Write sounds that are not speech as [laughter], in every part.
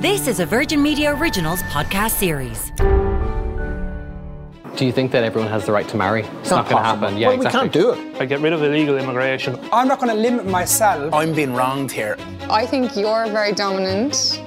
This is a Virgin Media Originals podcast series. Do you think that everyone has the right to marry? It's not, going to happen. Yeah, well, exactly. we can't do it. I get rid of illegal immigration. I'm not going to limit myself. I'm being wronged here. I think you're very dominant.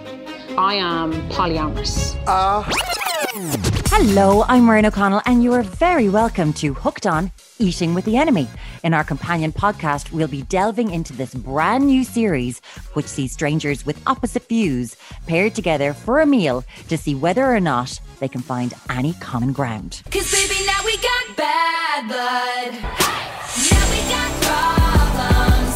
I am polyamorous. Uh, Hello, I'm Maureen O'Connell, and you are very welcome to Hooked On Eating with the Enemy. In our companion podcast, we'll be delving into this brand new series, which sees strangers with opposite views paired together for a meal to see whether or not they can find any common ground. Cause baby, now we got bad blood. Now we got problems.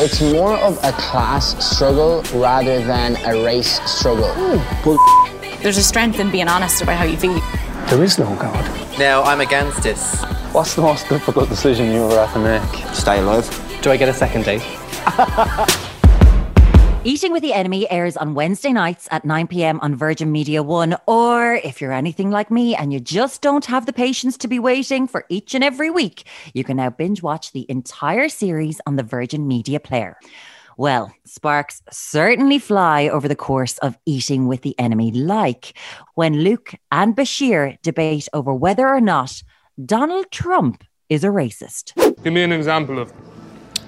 It's more of a class struggle rather than a race struggle. Oh, There's a strength in being honest about how you feel. there is no God. No, I'm against this. What's the most difficult decision you ever had to make? Stay alive. Do I get a second date? [laughs] Eating with the Enemy airs on Wednesday nights at 9 p.m. on Virgin Media One. Or if you're anything like me and you just don't have the patience to be waiting for each and every week, you can now binge watch the entire series on the Virgin Media Player. Well, sparks certainly fly over the course of Eating with the Enemy, like when Luke and Bashir debate over whether or not Donald Trump is a racist. Give me an example of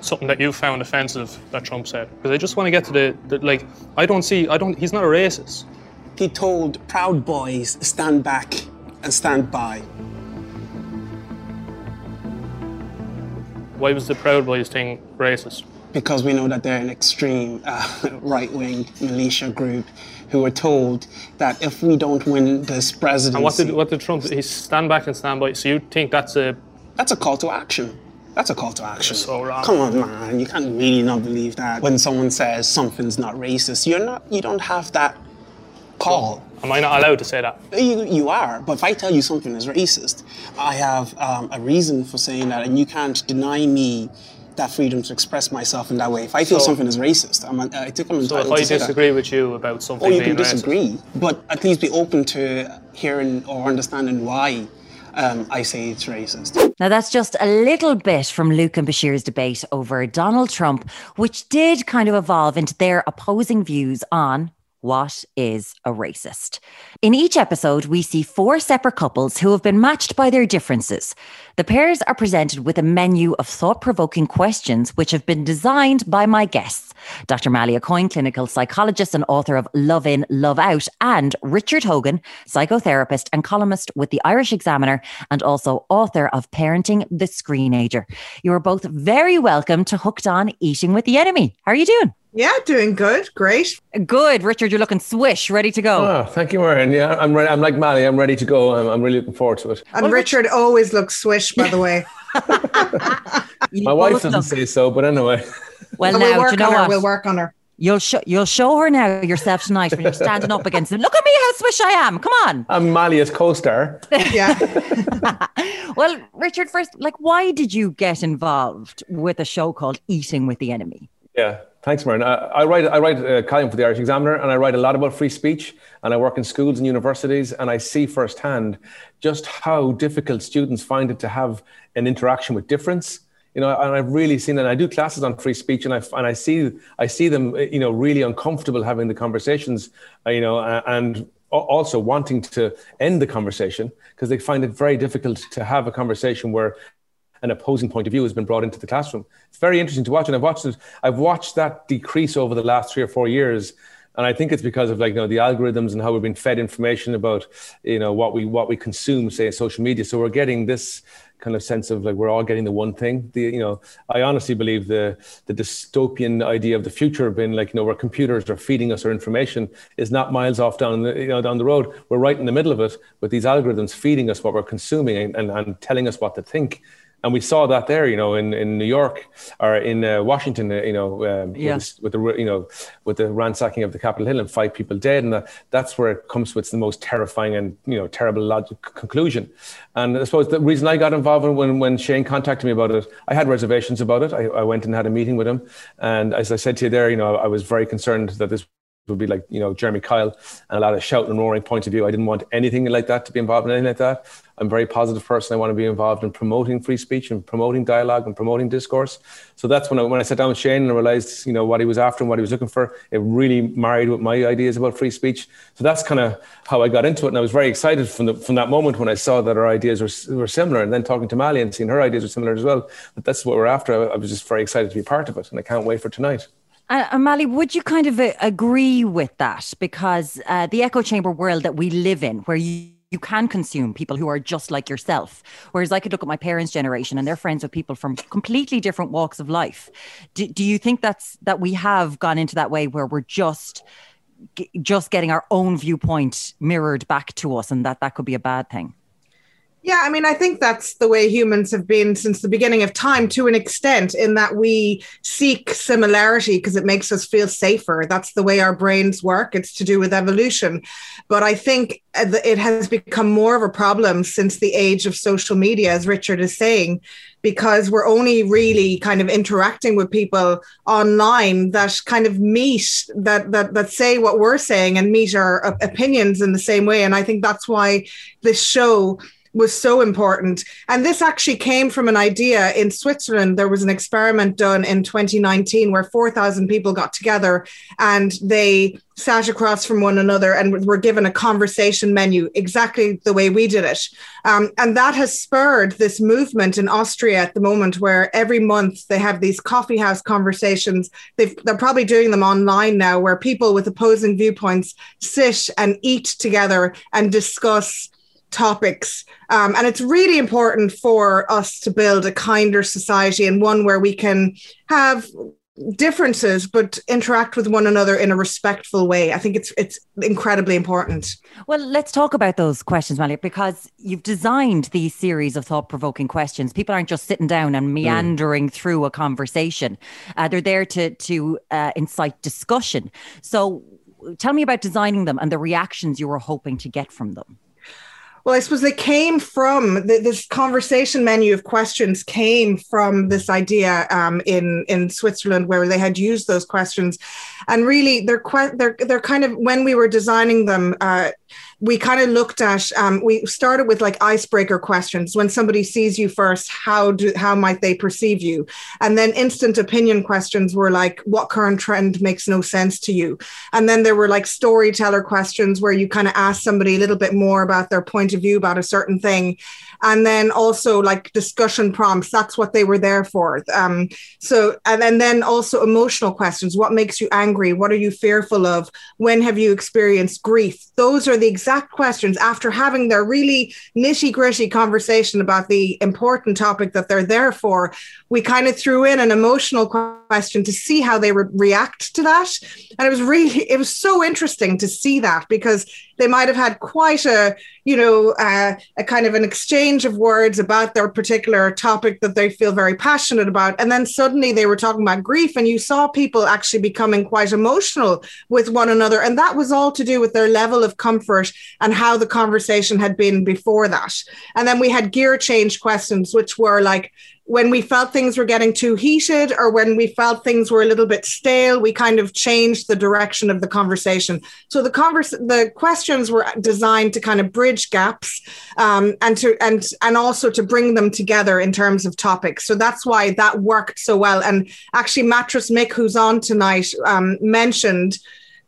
something that you found offensive that Trump said. Because I just want to get to the, the like, I don't see, I don't, he's not a racist. He told Proud Boys, stand back and stand by. Why was the Proud Boys thing racist? Because we know that they're an extreme uh, [laughs] right wing militia group who were told that if we don't win this presidency, And what did what did Trump? He stand back and stand by. So you think that's a that's a call to action. That's a call to action. so wrong. Come on, man. You can't really not believe that. When someone says something's not racist, you're not. You don't have that call. Am I not allowed to say that? You, you are, but if I tell you something is racist, I have um, a reason for saying that, and you can't deny me that freedom to express myself in that way. If I feel So- something is racist, I'm, I think I'm So if I to say that. disagree with you about something Or you being can racist, disagree, but at least be open to hearing or understanding why um, I say it's racist. Now, that's just a little bit from Luke and Bashir's debate over Donald Trump, which did kind of evolve into their opposing views on what is a racist. In each episode, we see four separate couples who have been matched by their differences. The pairs are presented with a menu of thought provoking questions, which have been designed by my guests Dr. Malia Coyne, clinical psychologist and author of Love In, Love Out, and Richard Hogan, psychotherapist and columnist with the Irish Examiner, and also author of Parenting the Screenager. You are both very welcome to Hooked On Eating with the Enemy. How are you doing? Yeah, doing good. Great. Good, Richard. You're looking swish, ready to go. Oh, thank you, Maureen. Yeah, I'm ready. I'm like Mally. I'm ready to go. I'm, I'm really looking forward to it. And Richard always looks swish, by the way. [laughs] [laughs] My wife doesn't say so, but anyway. Well, So now, we'll work you know on her. what? We'll work on her. You'll show you'll show her now yourself tonight when you're standing up against them. Look at me, how swish I am. Come on. I'm Malia's co-star. [laughs] Yeah. Well, Richard, first, like, why did you get involved with a show called Eating with the Enemy? Yeah, thanks, Maureen. I, I write I write a column for the Irish Examiner, and I write a lot about free speech. And I work in schools and universities, and I see firsthand just how difficult students find it to have an interaction with difference. You know, and I've really seen, and I do classes on free speech, and I and I see I see them, you know, really uncomfortable having the conversations, uh, you know, uh, and also wanting to end the conversation because they find it very difficult to have a conversation where an opposing point of view has been brought into the classroom. It's very interesting to watch, and I've watched it. I've watched that decrease over the last three or four years, and I think it's because of like you know the algorithms and how we've been fed information about you know what we what we consume, say, social media. So we're getting this kind of sense of like we're all getting the one thing. The you know I honestly believe the the dystopian idea of the future being like you know where computers are feeding us our information is not miles off down the you know down the road. We're right in the middle of it with these algorithms feeding us what we're consuming and, and, and telling us what to think and we saw that there, you know, in, in New York or in uh, Washington, uh, you know, um, Yeah. with, the, with the you know with the ransacking of the Capitol Hill and five people dead, and that, that's where it comes with the most terrifying and you know terrible logic conclusion. And I suppose the reason I got involved when when Shane contacted me about it, I had reservations about it. I, I went and had a meeting with him, and as I said to you there, you know, I was very concerned that this would be like you know Jeremy Kyle and a lot of shouting and roaring point of view. I didn't want anything like that to be involved in anything like that. I'm a very positive person. I want to be involved in promoting free speech and promoting dialogue and promoting discourse. So that's when I when I sat down with Shane and I realized you know what he was after and what he was looking for. It really married with my ideas about free speech. So that's kind of how I got into it, and I was very excited from the from that moment when I saw that our ideas were were similar, and then talking to Mally and seeing her ideas were similar as well. But that's what we're after. I, I was just very excited to be part of it, and I can't wait for tonight. Uh, Malia, would you kind of uh, agree with that? Because uh, the echo chamber world that we live in, where you, you can consume people who are just like yourself, whereas I could look at my parents' generation and they're friends with people from completely different walks of life. Do, do you think that's that we have gone into that way where we're just just getting our own viewpoint mirrored back to us, and that that could be a bad thing? Yeah, I mean, I think that's the way humans have been since the beginning of time to an extent, in that we seek similarity because it makes us feel safer. That's the way our brains work. It's to do with evolution. But I think uh, it has become more of a problem since the age of social media, as Richard is saying, because we're only really kind of interacting with people online that kind of meet that that that say what we're saying and meet our uh, opinions in the same way. And I think that's why this show was so important. And this actually came from an idea in Switzerland. There was an experiment done in 2019 where 4,000 people got together and they sat across from one another and were given a conversation menu exactly the way we did it. Um, and that has spurred this movement in Austria at the moment where every month they have these coffee house conversations. They've, they're probably doing them online now where people with opposing viewpoints sit and eat together and discuss topics. Um, and it's really important for us to build a kinder society and one where we can have differences but interact with one another in a respectful way. I think it's it's incredibly important. Well, let's talk about those questions, Malia, because you've designed these series of thought provoking questions. People aren't just sitting down and meandering through a conversation, uh, they're there to, to uh, incite discussion. So tell me about designing them and the reactions you were hoping to get from them. Well, I suppose they came from th- this conversation menu of questions came from this idea um, in in Switzerland where they had used those questions, and really they're they're they're kind of when we were designing them. Uh, we kind of looked at um, we started with like icebreaker questions. When somebody sees you first how do how might they perceive you? And then instant opinion questions were like what current trend makes no sense to you? And then there were like storyteller questions where you kind of ask somebody a little bit more about their point of view about a certain thing. And then also like discussion prompts that's what they were there for. Um, so and, and then also emotional questions. What makes you angry? What are you fearful of? When have you experienced grief? Those are the exact questions after having their really nitty gritty conversation about the important topic that they're there for we kind of threw in an emotional question to see how they would react to that. And it was really it was so interesting to see that because they might have had quite a you know uh, a kind of an exchange of words about their particular topic that they feel very passionate about. And then suddenly they were talking about grief and you saw people actually becoming quite emotional with one another. And that was all to do with their level of comfort and how the conversation had been before that. And then we had gear change questions which were like when we felt things were getting too heated or when we felt things were a little bit stale, we kind of changed the direction of the conversation. So the converse, the questions were designed to kind of bridge gaps um, and to and and also to bring them together in terms of topics. So that's why that worked so well. And actually, Mattress Mick, who's on tonight, um, mentioned.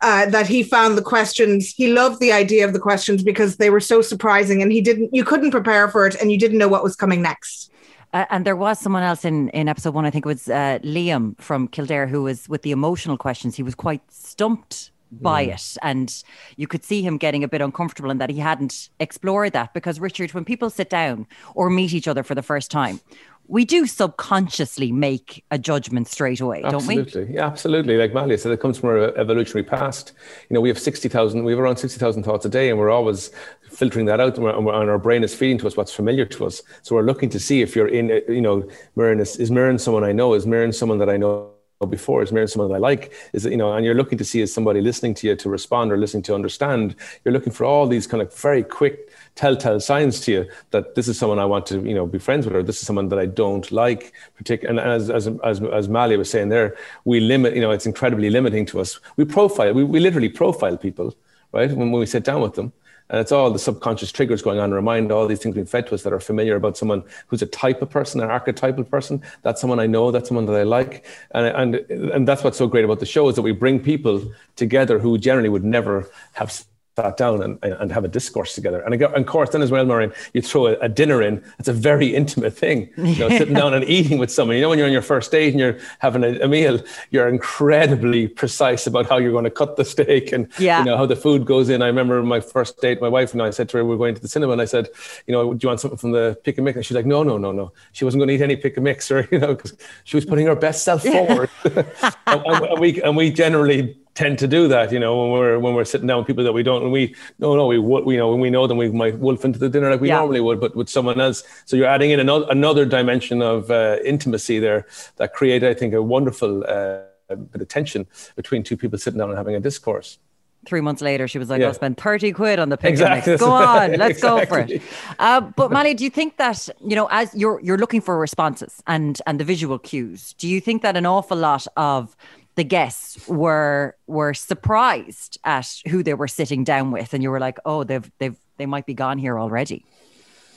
Uh, that he found the questions he loved the idea of the questions because they were so surprising and he didn't you couldn't prepare for it and you didn't know what was coming next Uh, and there was someone else in, in episode one, I think it was uh, Liam from Kildare, who was with the emotional questions. He was quite stumped by it. And you could see him getting a bit uncomfortable and that he hadn't explored that. Because, Richard, when people sit down or meet each other for the first time, we do subconsciously make a judgment straight away, don't we? Absolutely, yeah, absolutely. Like Malia said, it comes from our evolutionary past. You know, we have sixty thousand, we have around sixty thousand thoughts a day, and we're always filtering that out, and, and, our brain is feeding to us what's familiar to us. So we're looking to see if you're in, uh, you know, Maureen is, is Maureen someone I know? Is Maureen someone that I know? before is marrying someone that I like is you know and you're looking to see is somebody listening to you to respond or listening to understand you're looking for all these kind of very quick telltale signs to you that this is someone I want to you know be friends with or this is someone that I don't like particular and as as as, as Malia was saying there we limit you know it's incredibly limiting to us we profile we, we literally profile people right when, when we sit down with them and it's all the subconscious triggers going on, remind all these things being fed to us that are familiar about someone who's a type of person, an archetypal person. That's someone I know, that's someone that I like. And, and, and that's what's so great about the show is that we bring people together who generally would never have sat down and, and have a discourse together. And, of course, then as well, Maureen, you throw a, a, dinner in. It's a very intimate thing. [laughs] You know, sitting down and eating with someone. You know, when you're on your first date and you're having a, a, meal, you're incredibly precise about how you're going to cut the steak and yeah. you know how the food goes in. I remember my first date, my wife and I said to her, we are going to the cinema, and I said, you know, do you want something from the pick and mix? And she's like, no, no, no, no. She wasn't going to eat any pick and mix, or [laughs] you know, because she was putting her best self [laughs] forward. and, and we and we generally tend to do that, you know, when we're when we're sitting down with people that we don't, and we no no we would you know when we know them we might wolf into the dinner like we yeah. normally would, but with someone else. So you're adding in another another dimension of uh, intimacy there that create I think a wonderful uh, bit of tension between two people sitting down and having a discourse. Three months later, she was like, yeah. "I'll spend thirty quid on the picnic. Exactly. Go [laughs] on, let's exactly. go for it." Uh, but Mali, do you think that you know, as you're you're looking for responses and and the visual cues, do you think that an awful lot of the guests were were surprised at who they were sitting down with and you were like oh they've they've they might be gone here already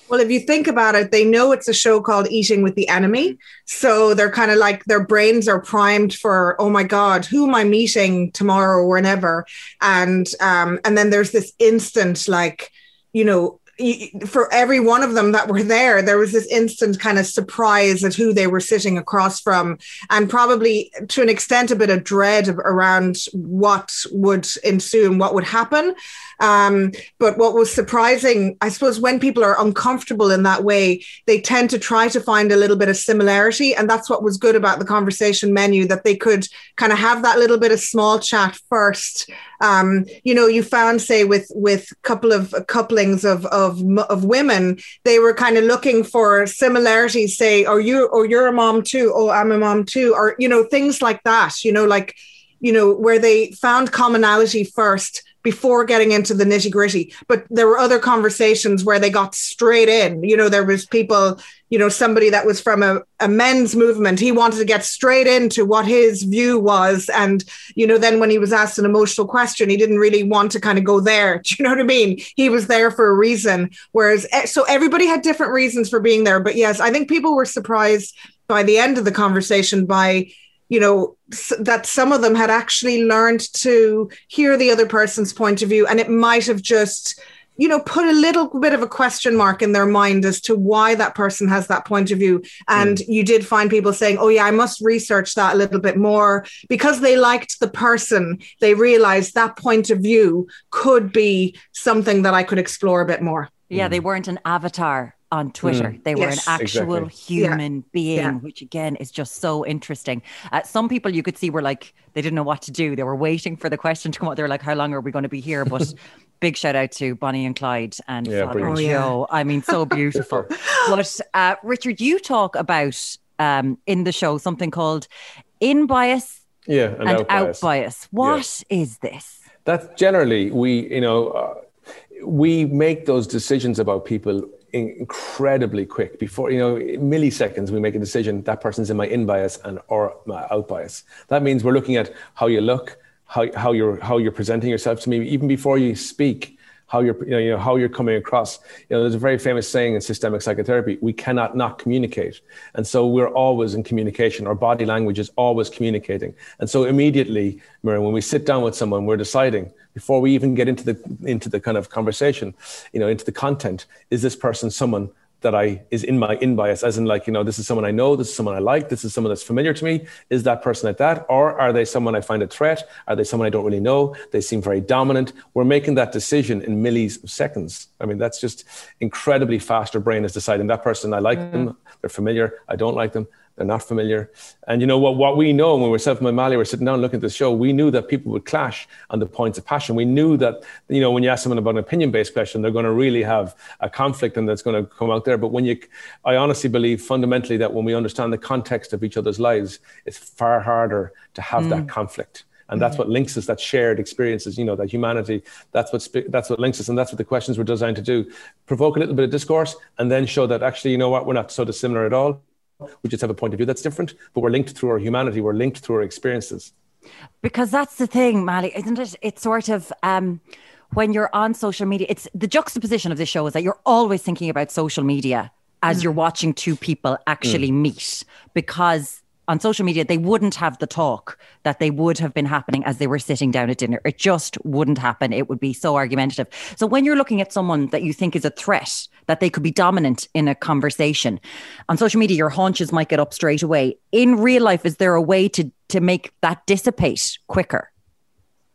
well, if you think about it, they know it's a show called Eating with the Enemy. So they're kind of like their brains are primed for, oh my God, who am I meeting tomorrow or whenever? And um, and then there's this instant like, you know, for every one of them that were there, there was this instant kind of surprise at who they were sitting across from, and probably to an extent a bit of dread around what would ensue and what would happen. Um, but what was surprising, I suppose, when people are uncomfortable in that way, they tend to try to find a little bit of similarity. And that's what was good about the conversation menu that they could kind of have that little bit of small chat first. Um, you know, you found, say, with with a couple of couplings of, of of women, they were kind of looking for similarities. Say, "Or you, or you're a mom too. Oh, I'm a mom too," or you know, things like that. You know, like you know, where they found commonality first before getting into the nitty gritty. But there were other conversations where they got straight in. You know, there was people, you know, somebody that was from a, a men's movement. He wanted to get straight into what his view was. And, you know, then when he was asked an emotional question, he didn't really want to kind of go there. [laughs] Do you know what I mean? He was there for a reason. Whereas, eh, so everybody had different reasons for being there. But yes, I think people were surprised by the end of the conversation by you know that some of them had actually learned to hear the other person's point of view and it might have just you know put a little bit of a question mark in their mind as to why that person has that point of view. And mm. you did find people saying oh yeah i must research that a little bit more because they liked the person. They realized that point of view could be something that i could explore a bit more. Yeah they weren't an avatar on Twitter. Mm. They were yes, an actual exactly. human yeah. being, yeah. which again is just so interesting. Uh, some people you could see were like, they didn't know what to do. They were waiting for the question to come out. They were like, how long are we going to be here? But [laughs] big shout out to Bonnie and Clyde and yeah, Father oh, Joe. I mean, so beautiful. [laughs] but uh, Richard, you talk about um, in the show something called in bias yeah, and, and out, bias. out, bias. What is this? That's generally we, you know, uh, we make those decisions about people incredibly quick. Before you know milliseconds we make a decision that person's in my in bias and or my out bias. That means we're looking at how you look how, how you're how you're presenting yourself to me. Even before you speak how you're you know, how you're coming across. You know there's a very famous saying in systemic psychotherapy we cannot not communicate. And so we're always in communication. Our body language is always communicating. And so immediately Maureen, when we sit down with someone we're deciding before we even get into the into the kind of conversation you know into the content is this person someone that I is in my in bias, as in like, you know, this is someone I know, this is someone I like, this is someone that's familiar to me. Is that person like that? Or are they someone I find a threat? Are they someone I don't really know? They seem very dominant. We're making that decision in millis of seconds. I mean, that's just incredibly fast. Our brain is deciding that person, I like mm. them, they're familiar, I don't like them they're not familiar. And you know what? What we know when we're self and Mally, we're sitting down looking at the show. We knew that people would clash on the points of passion. We knew that you know when you ask someone about an opinion-based question, they're going to really have a conflict, and that's going to come out there. But when you, I honestly believe fundamentally that when we understand the context of each other's lives, it's far harder to have mm. that conflict and that's what links us that shared experiences you know that humanity that's what that's what links us and that's what the questions were designed to do provoke a little bit of discourse and then show that actually you know what we're not so dissimilar at all we just have a point of view that's different, but we're linked through our humanity, we're linked through our experiences. Because that's the thing, Mally, isn't it? It's sort of um, when you're on social media, it's the juxtaposition of this show is that you're always thinking about social media as mm. you're watching two people actually mm. meet because on social media, they wouldn't have the talk that they would have been happening as they were sitting down at dinner. It just wouldn't happen. It would be so argumentative. So when you're looking at someone that you think is a threat, that they could be dominant in a conversation, on social media, your haunches might get up straight away. In real life, is there a way to to make that dissipate quicker?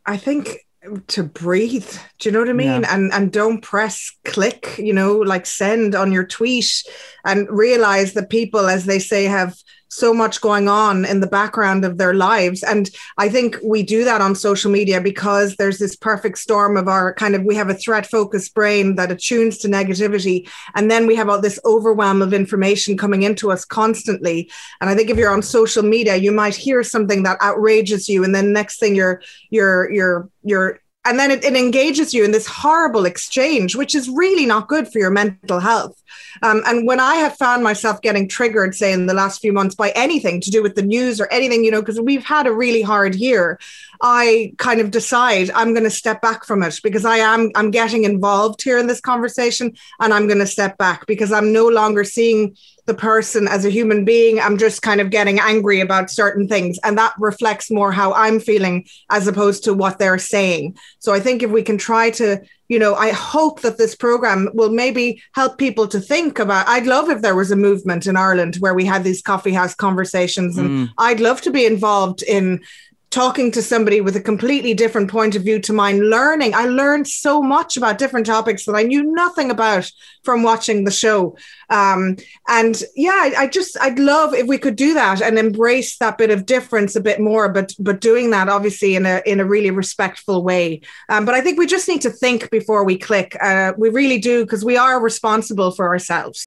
I think to breathe do you know what i mean yeah. and and don't press click you know like send on your tweet and realize that people as they say have so much going on in the background of their lives. And I think we do that on social media because there's this perfect storm of our kind of, we have a threat focused brain that attunes to negativity. And then we have all this overwhelm of information coming into us constantly. And I think if you're on social media, you might hear something that outrages you. And then next thing you're, you're, you're, you're, and then it, it, engages you in this horrible exchange, which is really not good for your mental health. Um, and when I have found myself getting triggered, say in the last few months, by anything to do with the news or anything, you know, because we've had a really hard year, I kind of decide I'm going to step back from it because I am I'm getting involved here in this conversation, and I'm going to step back because I'm no longer seeing the person as a human being. I'm just kind of getting angry about certain things. And that reflects more how I'm feeling as opposed to what they're saying. So I think if we can try to, you know, I hope that this program will maybe help people to think about. I'd love if there was a movement in Ireland where we had these coffee house conversations. And mm. I'd love to be involved in talking to somebody with a completely different point of view to mine, learning. I learned so much about different topics that I knew nothing about from watching the show. Um, and yeah, I, I, just I'd love if we could do that and embrace that bit of difference a bit more, but but doing that obviously in a in a really respectful way. Um, but I think we just need to think before we click. Uh, we really do because we are responsible for ourselves.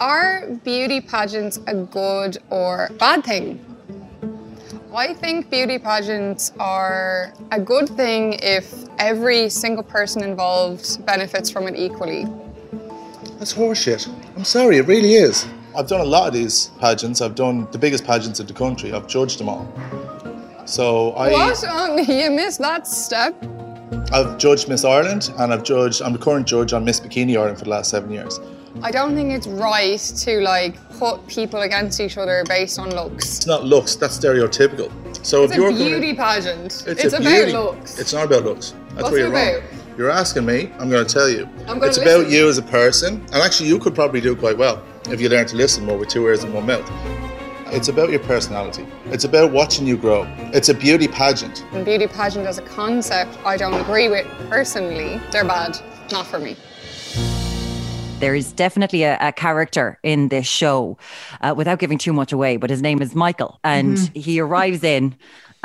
Are beauty pageants a good or bad thing? I think beauty pageants are a good thing if every single person involved benefits from it equally. That's horseshit. I'm sorry, it really is. I've done a lot of these pageants. I've done the biggest pageants in the country. I've judged them all. So I. What? Um, [laughs] you missed that step. I've judged Miss Ireland and I've judged, I'm the current judge on Miss Bikini Ireland for the last seven years. I don't think it's right to like put people against each other based on looks. It's not looks, that's stereotypical. So it's if you're a beauty pageant. It's, it's about beauty, looks. It's not about looks. That's What's where you're it wrong. You're asking me, I'm going to tell you. Gonna it's listen. about you as a person, and actually, you could probably do quite well if you learn to listen more with two ears and one mouth. It's about your personality. It's about watching you grow. It's a beauty pageant. And beauty pageant as a concept, I don't agree with personally. They're bad, not for me. There is definitely a, a character in this show, uh, without giving too much away, but his name is Michael, and Mhm. he arrives in,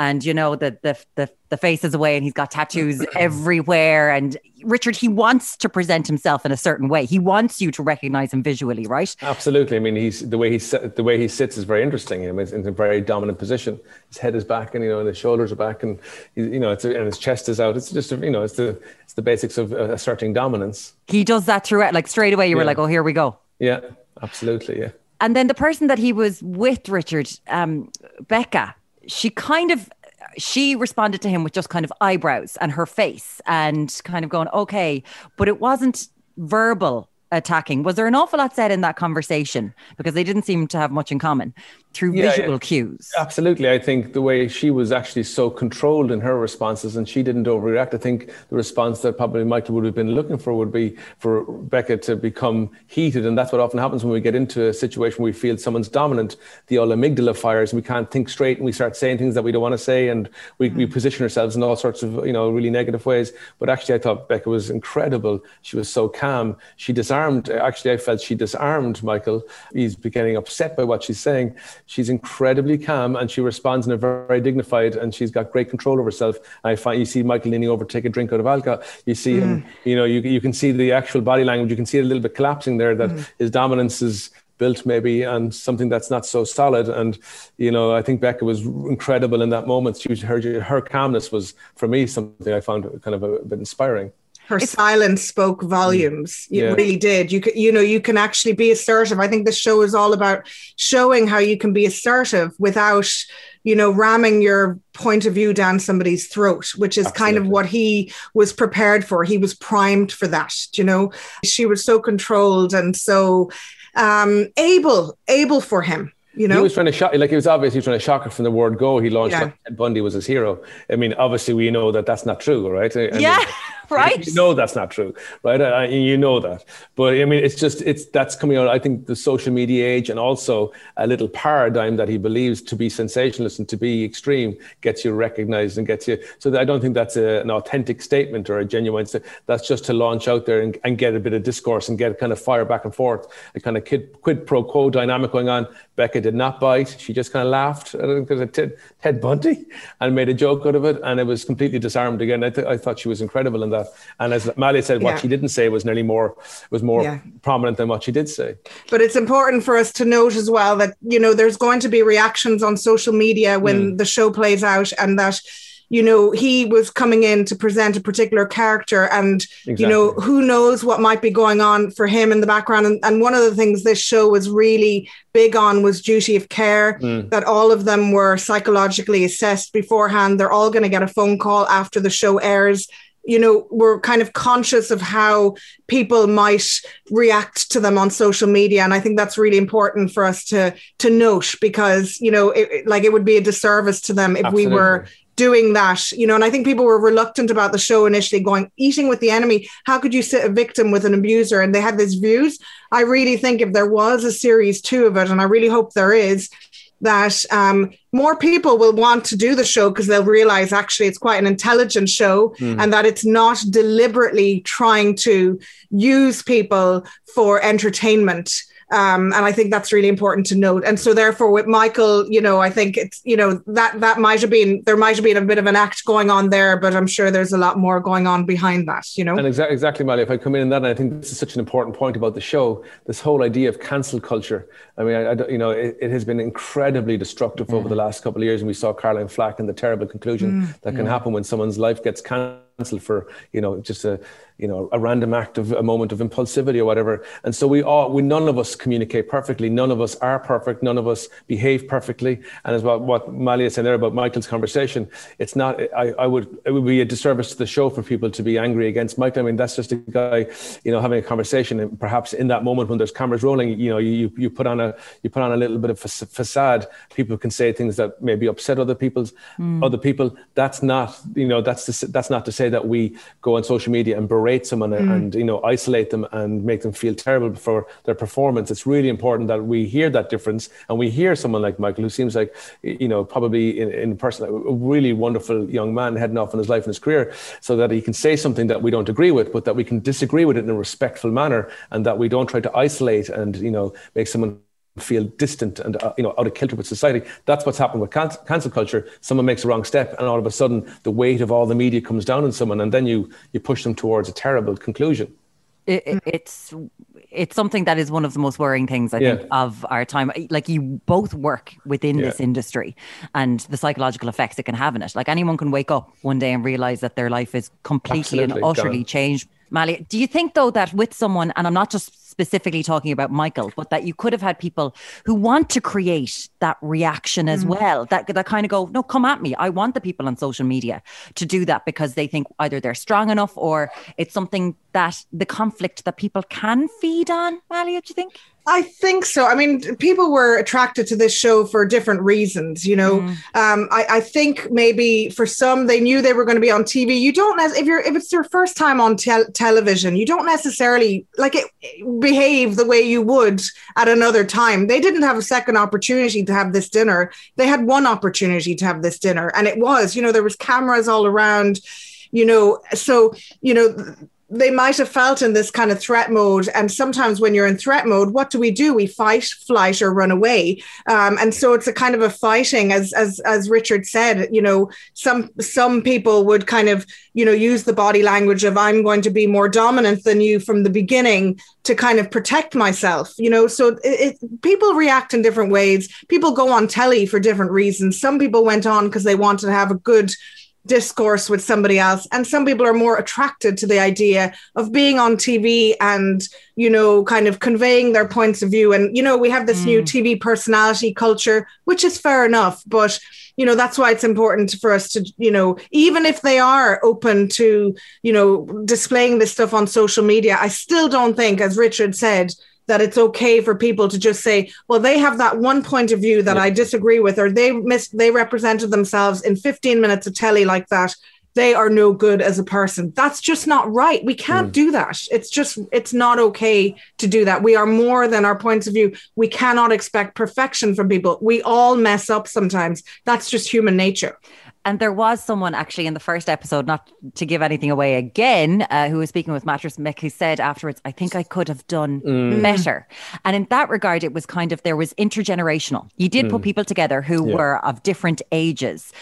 and you know the the the the face is away, and he's got tattoos [clears throat] everywhere. And Richard, he wants to present himself in a certain way. He wants you to recognize him visually, right? Absolutely. I mean, he's the way he the way he sits is very interesting. I mean, it's in a very dominant position. His head is back, and you know, and his shoulders are back, and you know, it's and his chest is out. It's just a, you know, it's the it's the basics of uh, asserting dominance. He does that throughout. Like straight away, you were like, "Oh, here we go." Yeah, absolutely. Yeah. And then the person that he was with, Richard, um, Becca, she kind of she responded to him with just kind of eyebrows and her face and kind of going, okay, but it wasn't verbal attacking. Was there an awful lot said in that conversation? Because they didn't seem to have much in common through Yeah, visual yeah. cues. Absolutely. I think the way she was actually so controlled in her responses and she didn't overreact, I think the response that probably Michael would have been looking for would be for Becca to become heated. And that's what often happens when we get into a situation where we feel someone's dominant. The old amygdala fires and we can't think straight and we start saying things that we don't want to say and we, we mm. position ourselves in all sorts of, you know, really negative ways. But actually, I thought Becca was incredible. She was so calm. She disarmed, actually, I felt she disarmed Michael. He's getting upset by what she's saying. She's incredibly calm and she responds in a very, very dignified and she's got great control of herself. I find you see Michael leaning over to take a drink out of alcohol. You see him, mm. you know, you, you can see the actual body language. You can see it a little bit collapsing there that mm. his dominance is built maybe on something that's not so solid. And, you know, I think Becca was incredible in that moment. She was, her, her calmness was, for me, something I found kind of a, bit inspiring. Her silence spoke volumes. It Yeah. really did. You could, you know, you can actually be assertive. I think this show is all about showing how you can be assertive without, you know, ramming your point of view down somebody's throat, which is kind of what he was prepared for. He was primed for that. You know, she was so controlled and so um, able, able for him. You know, he was trying to shock, like it was obvious he was trying to shock her from the word go. He launched Yeah. like Ted Bundy was his hero. I mean, obviously we know that that's not true, right? I mean, Yeah, right. You know that's not true, right? I, you know that, but I mean, it's just it's that's coming out. I think the social media age and also a little paradigm that he believes to be sensationalist and to be extreme gets you recognized and gets you. So I don't think that's a, an authentic statement or a genuine. That's just to launch out there and, and get a bit of discourse and get kind of fire back and forth, a kind of kid, quid pro quo dynamic going on. Becca did not bite. She just kind of laughed because of Ted, Ted Bundy and made a joke out of it, and it was completely disarmed again. I, th- I thought she was incredible in that. And as Malia said, what Yeah. she didn't say was nearly more was more Yeah. prominent than what she did say. but it's important for us to note as well that you know there's going to be reactions on social media when the show plays out and that you know he was coming in to present a particular character and you know who knows what might be going on for him in the background and, and one of the things this show was really big on was duty of care Mm. that all of them were psychologically assessed beforehand they're all going to get a phone call after the show airs you know we're kind of conscious of how people might react to them on social media. And i think that's really important for us to to note because you know it, like it would be a disservice to them if we were doing that you know. And i think people were reluctant about the show initially going eating with the enemy? How could you sit a victim with an abuser? And they had these views. I really think if there was a series two of it and i really hope there is that um, more people will want to do the show because they'll realize actually it's quite an intelligent show Mm. and that it's not deliberately trying to use people for entertainment. Um, and I think that's really important to note. And so, therefore, with Michael, you know, I think it's you know that that might have been there might have been a bit of an act going on there, but I'm sure there's a lot more going on behind that. You know, And exactly, exactly, Molly. If I come in on that, and I think this is such an important point about the show, this whole idea of cancel culture. I mean, I, I you know, it, it has been incredibly destructive over the last couple of years, and we saw Caroline Flack and the terrible conclusion Mm. that can Mm. happen when someone's life gets cancelled for, you know, just a, you know, a random act of a moment of impulsivity or whatever. And so we all, we none of us communicate perfectly. None of us are perfect. None of us behave perfectly. And as what what Malia said there about Michael's conversation, it's not. I, I would it would be a disservice to the show for people to be angry against Michael. I mean, that's just a guy, you know, having a conversation, and perhaps in that moment when there's cameras rolling, you know, you you put on a you put on a little bit of facade. People can say things that maybe upset other people's Mm. other people. That's not, you know, that's to, that's not to say that we go on social media and berate berate someone and, Mm. and you know isolate them and make them feel terrible for their performance. It's really important that we hear that difference and we hear someone like Michael, who seems like you know probably in, in person a really wonderful young man heading off in his life and his career, so that he can say something that we don't agree with, but that we can disagree with it in a respectful manner, and that we don't try to isolate and you know make someone feel distant and uh, you know out of kilter with society. That's what's happened with can- cancel culture. Someone makes a wrong step, and all of a sudden, the weight of all the media comes down on someone, and then you you push them towards a terrible conclusion. it, it- it's it's something that is one of the most worrying things I Yeah. think of our time. Like you both work within Yeah. this industry, and the psychological effects it can have in it. Like anyone can wake up one day and realize that their life is completely and utterly changed. Mali, do you think though that with someone, and I'm not just specifically talking about Michael, but that you could have had people who want to create that reaction as Mm. well, that that kind of go, no, come at me. I want the people on social media to do that because they think either they're strong enough or it's something that the conflict that people can feed on. Mali, do you think? I think so. I mean, people were attracted to this show for different reasons. You know, um, I, I think maybe for some they knew they were going to be on TV. You don't if you're if it's your first time on tel- television, you don't necessarily like it behave the way you would at another time. They didn't have a second opportunity to have this dinner. They had one opportunity to have this dinner, and it was you know there was cameras all around. You know, so you know they might have felt in this kind of threat mode. And sometimes when you're in threat mode, what do we do? We fight, flight, or run away. Um, and so it's a kind of a fighting, as as as Richard said. You know, some some people would kind of you know use the body language of I'm going to be more dominant than you from the beginning to kind of protect myself. You know, so it, it, people react in different ways. People go on telly for different reasons. Some people went on because they wanted to have a good discourse with somebody else. And some people are more attracted to the idea of being on TV and you know kind of conveying their points of view. And you know we have this new mm. TV personality culture which is fair enough but you know that's why it's important for us to you know even if they are open to you know displaying this stuff on social media I still don't think as Richard said that it's okay for people to just say, well, they have that one point of view that I disagree with, or they miss they represented themselves in 15 minutes of telly like that. They are no good as a person. That's just not right. We can't mm. do that. It's just, it's not okay to do that. We are more than our points of view. We cannot expect perfection from people. We all mess up sometimes. That's just human nature. And there was someone actually in the first episode, not to give anything away again, uh, who was speaking with Mattress Mick, who said afterwards, I think I could have done Mm. better. And in that regard, it was kind of, there was intergenerational. You did put Mm. people together who Yeah. were of different ages.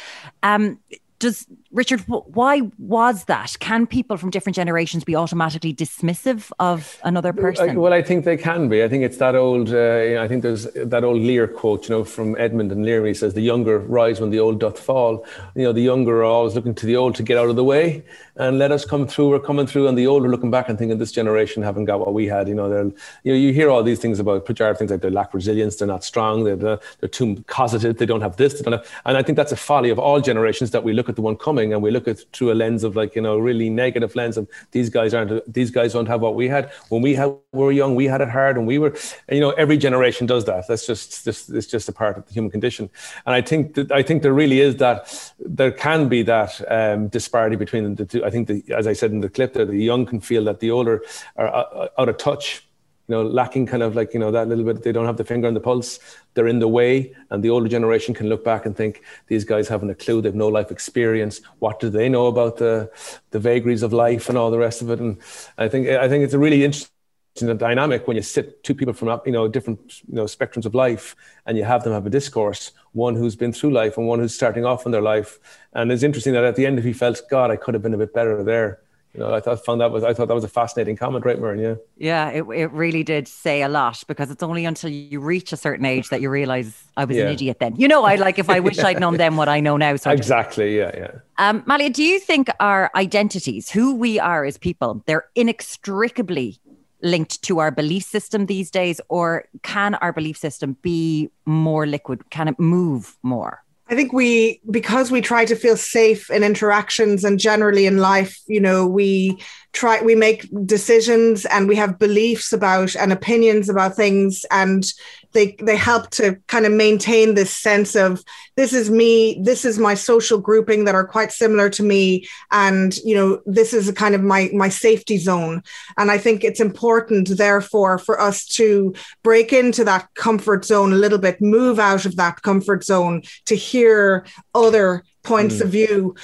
Um, does Richard, why was that? Can people from different generations be automatically dismissive of another person? Well, I think they can be. I think it's that old. Uh, you know, I think there's that old Lear quote, you know, from Edmund and Lear. He says, "The younger rise when the old doth fall." You know, the younger are always looking to the old to get out of the way and let us come through. We're coming through, and the old are looking back and thinking, "This generation haven't got what we had." You know, they're. You know, you hear all these things about pejorative things like they lack resilience, they're not strong, they're they're too cosseted, they don't have this, they don't have. And I think that's a folly of all generations that we look at the one coming and we look at through a lens of like you know really negative lens of these guys aren't these guys don't have what we had. When we had were young we had it hard and we were and, you know every generation does that. That's just just it's just a part of the human condition. And I think that I think there really is that there can be that um, disparity between the two. I think the, as I said in the clip there the young can feel that the older are uh, out of touch you know, lacking kind of like, you know, that little bit, they don't have the finger on the pulse, they're in the way. And the older generation can look back and think, these guys haven't a clue, they've no life experience. What do they know about the, the vagaries of life and all the rest of it? And I think, I think it's a really interesting dynamic when you sit two people from, you know, different, you know, spectrums of life and you have them have a discourse, one who's been through life and one who's starting off in their life. And it's interesting that at the end, if he felt, God, I could have been a bit better there. You know, I thought found that was I thought that was a fascinating comment, right, Mern? Yeah. Yeah, it, it really did say a lot because it's only until you reach a certain age that you realize I was an idiot then. You know, I like if I wish I'd known then what I know now. Of. Exactly. Yeah. Yeah. Um, Malia, do you think our identities, who we are as people, they're inextricably linked to our belief system these days, or can our belief system be more liquid? Can it move more? I think we, because we try to feel safe in interactions and generally in life, you know, we try we make decisions and we have beliefs about and opinions about things and they they help to kind of maintain this sense of this is me this is my social grouping that are quite similar to me and you know this is a kind of my my safety zone. And i think it's important therefore for us to break into that comfort zone a little bit move out of that comfort zone to hear other points mm. of view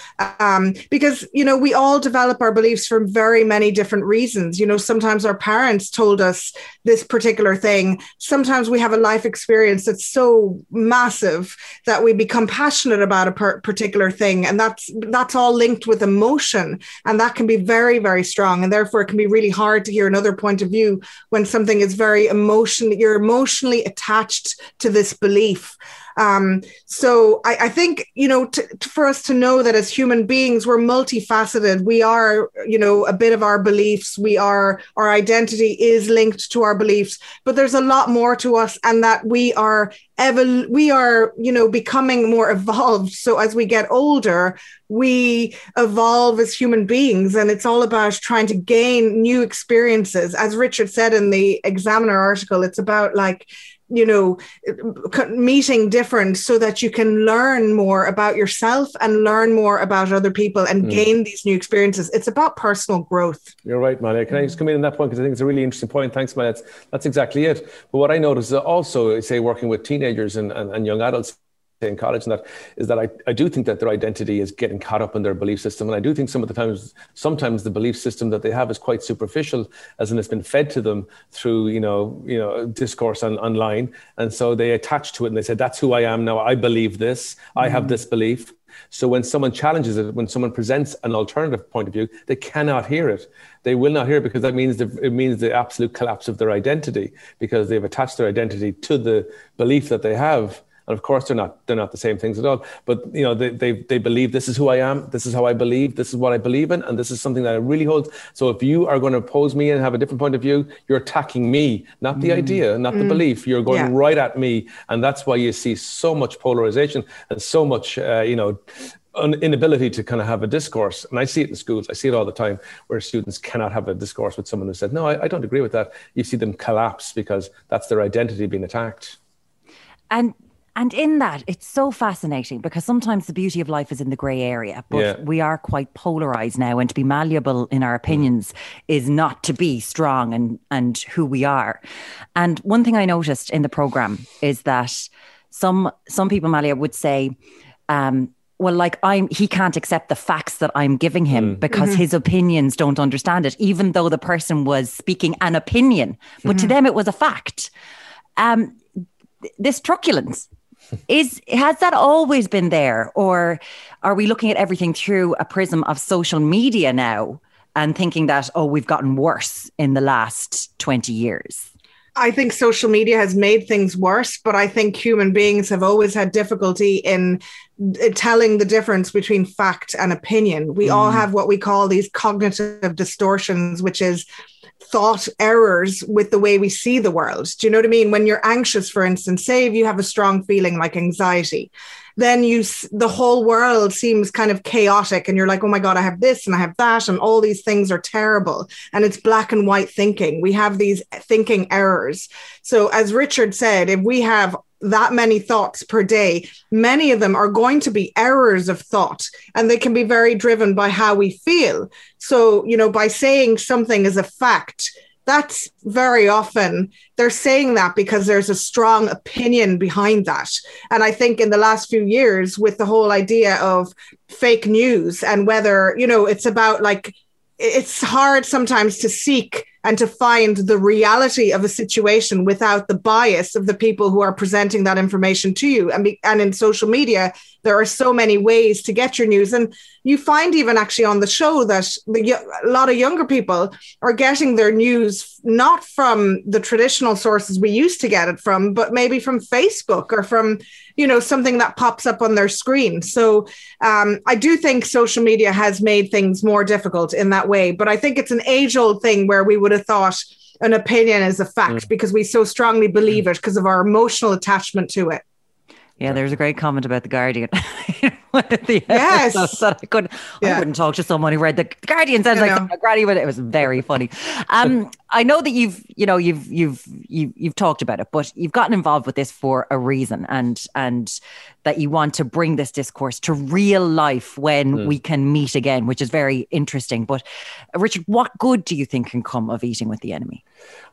um, because you know we all develop our beliefs for very many different reasons. You know sometimes our parents told us this particular thing. Sometimes we have a life experience that's so massive that we become passionate about a per- particular thing and that's that's all linked with emotion and that can be very very strong and therefore it can be really hard to hear another point of view when something is very emotional you're emotionally attached to this belief. Um, so I, I, think, you know, t- t- for us to know that as human beings, we're multifaceted. We are, you know, a bit of our beliefs. We are, our identity is linked to our beliefs, but there's a lot more to us and that we are ever we are you know becoming more evolved so as we get older we evolve as human beings and it's all about trying to gain new experiences as richard said in the examiner article it's about like you know meeting different so that you can learn more about yourself and learn more about other people and mm. gain these new experiences. It's about personal growth. You're right Malia. Can I just come in on that point? Because I think it's a really interesting point. Thanks Malia. That's, that's exactly it. But what I notice is also say working with teenagers and, and, and young adults in college and that is that I, I do think that their identity is getting caught up in their belief system. And i do think some of the times sometimes the belief system that they have is quite superficial as in it's been fed to them through you know you know discourse on, online. And so they attach to it and they say that's who i am now. I believe this. Mm-hmm. i have mm. this belief. So when someone challenges it when someone presents an alternative point of view they cannot hear it. They will not hear it because that means the, it means the absolute collapse of their identity because they've attached their identity to the belief that they have and of course, they're not they're not the same things at all. But you know, they they they believe this is who I am, this is how I believe, this is what I believe in, and this is something that I really hold. So if you are going to oppose me and have a different point of view, you're attacking me, not the mm. idea, not mm. the belief. You're going yeah. right at me, and that's why you see so much polarization and so much, uh, you know an inability to kind of have a discourse. And I see it in schools, I see it all the time where students cannot have a discourse with someone who said, No, I, I, don't agree with that. You see them collapse because that's their identity being attacked. And and in that, it's so fascinating because sometimes the beauty of life is in the grey area, but yeah. we are quite polarized now. And to be malleable in our opinions mm. is not to be strong and, and who we are. And one thing I noticed in the program is that some some people, Malia, would say, um, well, like I'm, he can't accept the facts that I'm giving him mm. because mm-hmm. his opinions don't understand it, even though the person was speaking an opinion, but mm-hmm. to them it was a fact. Um, this truculence is has that always been there or are we looking at everything through a prism of social media now and thinking that oh we've gotten worse in the last 20 years I think social media has made things worse, but I think human beings have always had difficulty in uh, telling the difference between fact and opinion. We mm. all have what we call these cognitive distortions, which is thought errors with the way we see the world. Do you know what I mean? When you're anxious, for instance, say if you have a strong feeling like anxiety, then you the whole world seems kind of chaotic and you're like oh my god i have this and i have that and all these things are terrible and it's black and white thinking we have these thinking errors so as richard said if we have that many thoughts per day, many of them are going to be errors of thought and they can be very driven by how we feel. So, you know, by saying something is a fact, that's very often they're saying that because there's a strong opinion behind that. And I think in the last few years, with the whole idea of fake news and whether, you know, it's about like, it's hard sometimes to seek and to find the reality of a situation without the bias of the people who are presenting that information to you. And, be, and in social media, there are so many ways to get your news. And you find even actually on the show that the, a lot of younger people are getting their news not from the traditional sources we used to get it from, but maybe from Facebook or from, you know, something that pops up on their screen. So um, I do think social media has made things more difficult in that way. But I think it's an age old thing where we would have thought an opinion is a fact mm. because we so strongly believe mm. it because of our emotional attachment to it. Yeah, there's a great comment about the Guardian. [laughs] the Yes. that I couldn't. I Yeah. wouldn't talk to someone who read the Guardian sounds I like know. something like Granny, but it was very funny. Um, I know that you've, you know, you've you've you, you've talked about it, but you've gotten involved with this for a reason, and and that you want to bring this discourse to real life when Mm. we can meet again, which is very interesting. But uh, Richard, what good do you think can come of eating with the enemy?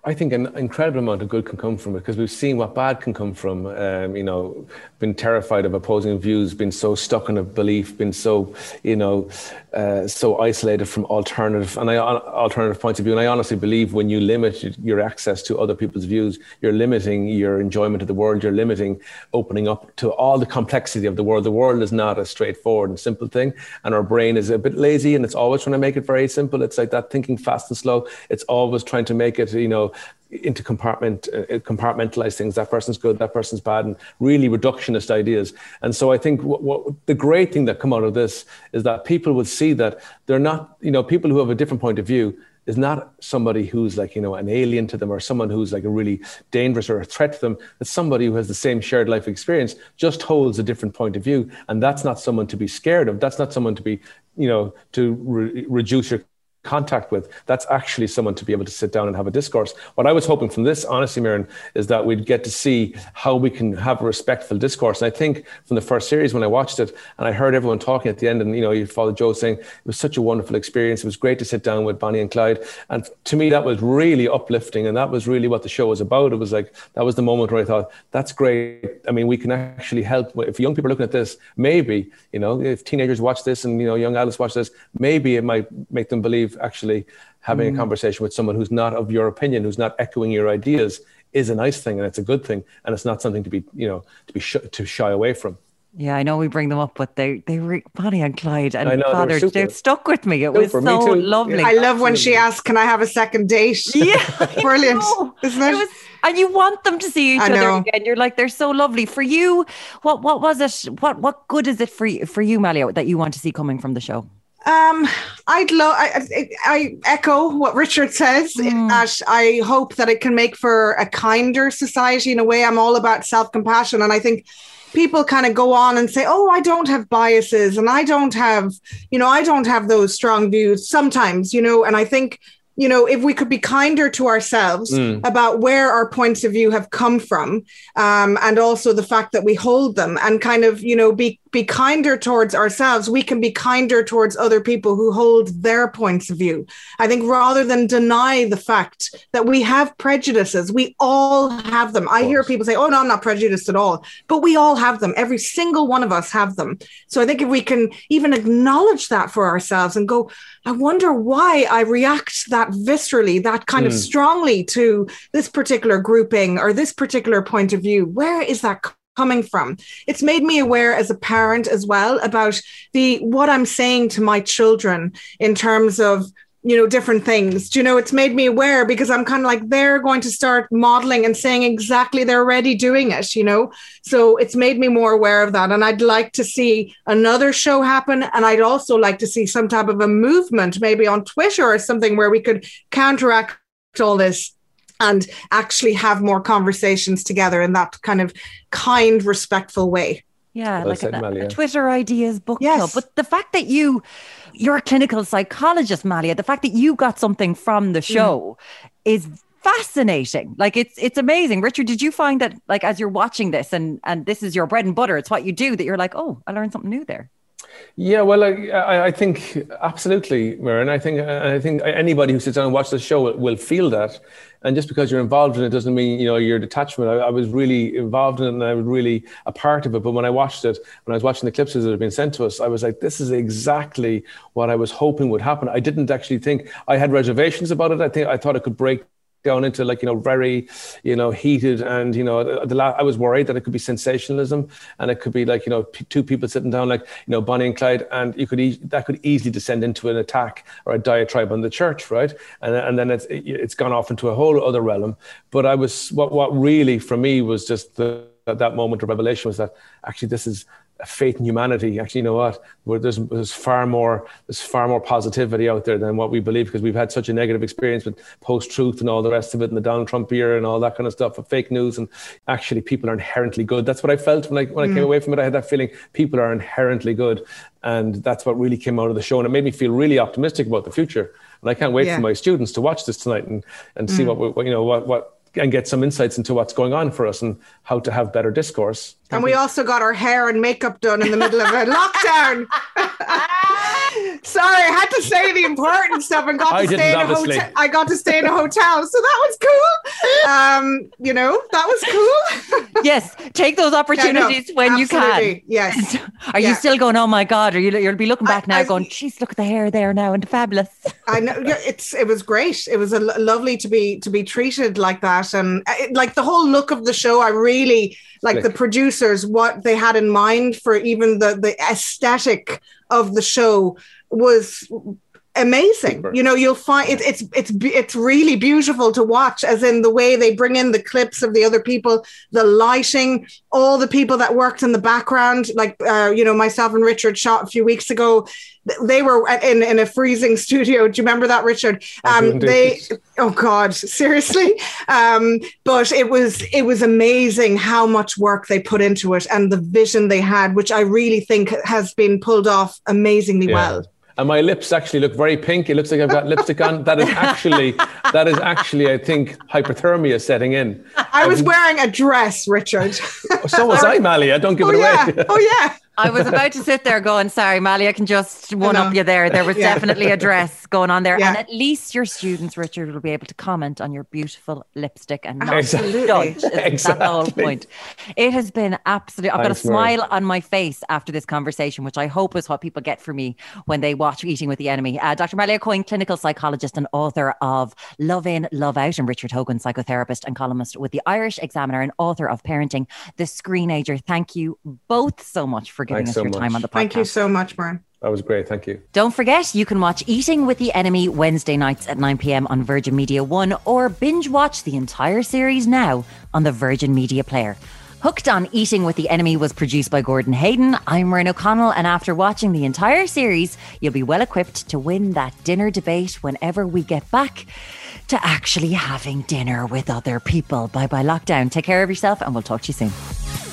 I think an incredible amount of good can come from it because we've seen what bad can come from. Um, you know, been terrified of opposing views, been so stuck in a belief, been so, you know, uh, so isolated from alternative and I, alternative points of view. And I honestly believe when you limit your access to other people's views, you're limiting your enjoyment of the world. You're limiting opening up to all the complexity of the world. The world is not a straightforward and simple thing, and our brain is a bit lazy, and it's always trying to make it very simple. It's like that thinking fast and slow. It's always trying to make it, you know, into compartment uh, compartmentalize things. That person's good, that person's bad, and really reductionist ideas. And so I think what, what the great thing that come out of this is that people would see that they're not, you know, people who have a different point of view is not somebody who's like you know an alien to them or someone who's like a really dangerous or a threat to them it's somebody who has the same shared life experience just holds a different point of view and that's not someone to be scared of that's not someone to be you know to re- reduce your contact with that's actually someone to be able to sit down and have a discourse. What i was hoping from this honestly Maureen, is that we'd get to see how we can have a respectful discourse. And i think from the first series when i watched it and i heard everyone talking at the end and you know you followed joe saying it was such a wonderful experience. It was great to sit down with bonnie and clyde. And to me that was really uplifting and that was really what the show was about. It was like that was the moment where i thought that's great. I mean we can actually help. If young people are looking at this maybe you know if teenagers watch this and you know young adults watch this maybe it might make them believe actually having Mm. a conversation with someone who's not of your opinion, who's not echoing your ideas, is a nice thing and it's a good thing, and it's not something to be, you know, to be sh- to shy away from. Yeah, I know we bring them up, but they they re- Bonnie and Clyde and I know, they were Father super. they're stuck with me. It was Super, me so lovely. Yeah. I love when she asks, "Can I have a second date?" [laughs] Yeah, [laughs] brilliant, isn't it? It was, and you want them to see each I other know. again. You're like, they're so lovely. For you, what what was it? What what good is it for you for you, Malia, that you want to see coming from the show? Um, I'd love. I, I, I echo what Richard says. In that I hope that it can make for a kinder society. In a way, I'm all about self compassion, and I think people kind of go on and say, "Oh, I don't have biases, and I don't have, you know, I don't have those strong views." Sometimes, you know, and I think. You know, if we could be kinder to ourselves Mm. about where our points of view have come from, um, and also the fact that we hold them, and kind of, you know, be be kinder towards ourselves, we can be kinder towards other people who hold their points of view. I think rather than deny the fact that we have prejudices, we all have them. I hear people say, "Oh no, I'm not prejudiced at all," but we all have them. Every single one of us have them. So I think if we can even acknowledge that for ourselves and go, I wonder why I react that viscerally, that kind of Mm. strongly to this particular grouping or this particular point of view. Where is that coming from? It's made me aware as a parent as well about the what I'm saying to my children in terms of you know different things. Do you know it's made me aware because i'm kind of like they're going to start modeling and saying exactly they're already doing it you know? So it's made me more aware of that. And i'd like to see another show happen. And i'd also like to see some type of a movement maybe on twitter or something where we could counteract all this and actually have more conversations together in that kind of kind respectful way Yeah, Well like said, a, Malia. a Twitter ideas book Yes. club. But the fact that you, you're a clinical psychologist, Malia, the fact that you got something from Mm. the show is fascinating. Like it's it's amazing. Richard, did you find that like as you're watching this and and this is your bread and butter, it's what you do that you're like, oh, I learned something new there. Yeah, well, I, I, think absolutely, Maureen. I think I think anybody who sits down and watches the show will, will feel that. And just because you're involved in it doesn't mean you know your detachment. I, I was really involved in it, and I was really a part of it. But when I watched it, when I was watching the clips that had been sent to us, I was like, this is exactly what I was hoping would happen. I didn't actually think I had reservations about it. I think I thought it could break down into like you know very you know heated and you know the, la- I was worried that it could be sensationalism and it could be like you know p- two people sitting down like you know Bonnie and Clyde and you could e- that could easily descend into an attack or a diatribe on the church right? And and then it's it, it's gone off into a whole other realm. But I was what what really for me was just the at that moment of revelation was that actually this is faith in humanity. Actually, you know what? Where there's, there's far more there's far more positivity out there than what we believe because we've had such a negative experience with post truth and all the rest of it, and the Donald Trump era and all that kind of stuff, of fake news. And actually, people are inherently good. That's what I felt when I when I came Mm. away from it. I had that feeling people are inherently good, and that's what really came out of the show, and it made me feel really optimistic about the future. And I can't wait Yeah. for my students to watch this tonight and and see Mm. what, we- what you know what what and get some insights into what's going on for us and how to have better discourse. And we also got our hair and makeup done in the middle of a [laughs] lockdown. [laughs] Sorry, I had to say the important stuff and got to I stay didn't, in a hotel. I got to stay in a hotel, so that was cool. Um, you know, that was cool. [laughs] yes, take those opportunities when you can. Yes. [laughs] Are you still going? Oh my God! Are you? You'll be looking back now, going, "Jeez, look at the hair there now, and fabulous." [laughs] I know yeah, it's it was great. It was a lovely to be to be treated like that, and uh, it, like the whole look of the show. I really like the producers what they had in mind for even the the aesthetic of the show was amazing. You know you'll find it, it's it's it's really beautiful to watch as in the way they bring in the clips of the other people the lighting all the people that worked in the background like uh, you know myself and richard shot a few weeks ago. They were in in a freezing [laughs] studio. Do you remember that richard? Um they oh god seriously? Um but it was it was amazing how much work they put into it and the vision they had which i really think has been pulled off amazingly Yeah. well And my lips actually look very pink. It looks like I've got lipstick on. That is actually, that is actually, I think, hyperthermia setting in. i was wearing a dress richard oh, So was [laughs] I, Malia. Don't give oh it yeah away. oh yeah I was about to sit there going, "Sorry, Mally, I can just [laughs] one up you there." There was [laughs] Yeah. definitely a dress going on there, Yeah. and at least your students, Richard, will be able to comment on your beautiful lipstick and not Exactly. judge. Isn't that the whole point? It has been absolutely, I've got a Mary. smile on my face after this conversation, which I hope is what people get from me when they watch Eating with the Enemy. Uh, Dr. Malia Coyne, clinical psychologist and author of Love In, Love Out, and Richard Hogan, psychotherapist and columnist with the Irish Examiner and author of Parenting, The Screenager. Thank you both so much for giving Thanks us so your much. time on the podcast. thank you so much Maureen. That was great. Thank you. Don't forget, you can watch Eating with the Enemy Wednesday nights at 9 pm on Virgin Media 1 or binge watch the entire series now on the Virgin Media Player. Hooked on Eating with the Enemy was produced by Gordon Hayden. I'm Maureen O'Connell, and after watching the entire series, you'll be well equipped to win that dinner debate whenever we get back to actually having dinner with other people. Bye bye, lockdown. Take care of yourself, and we'll talk to you soon.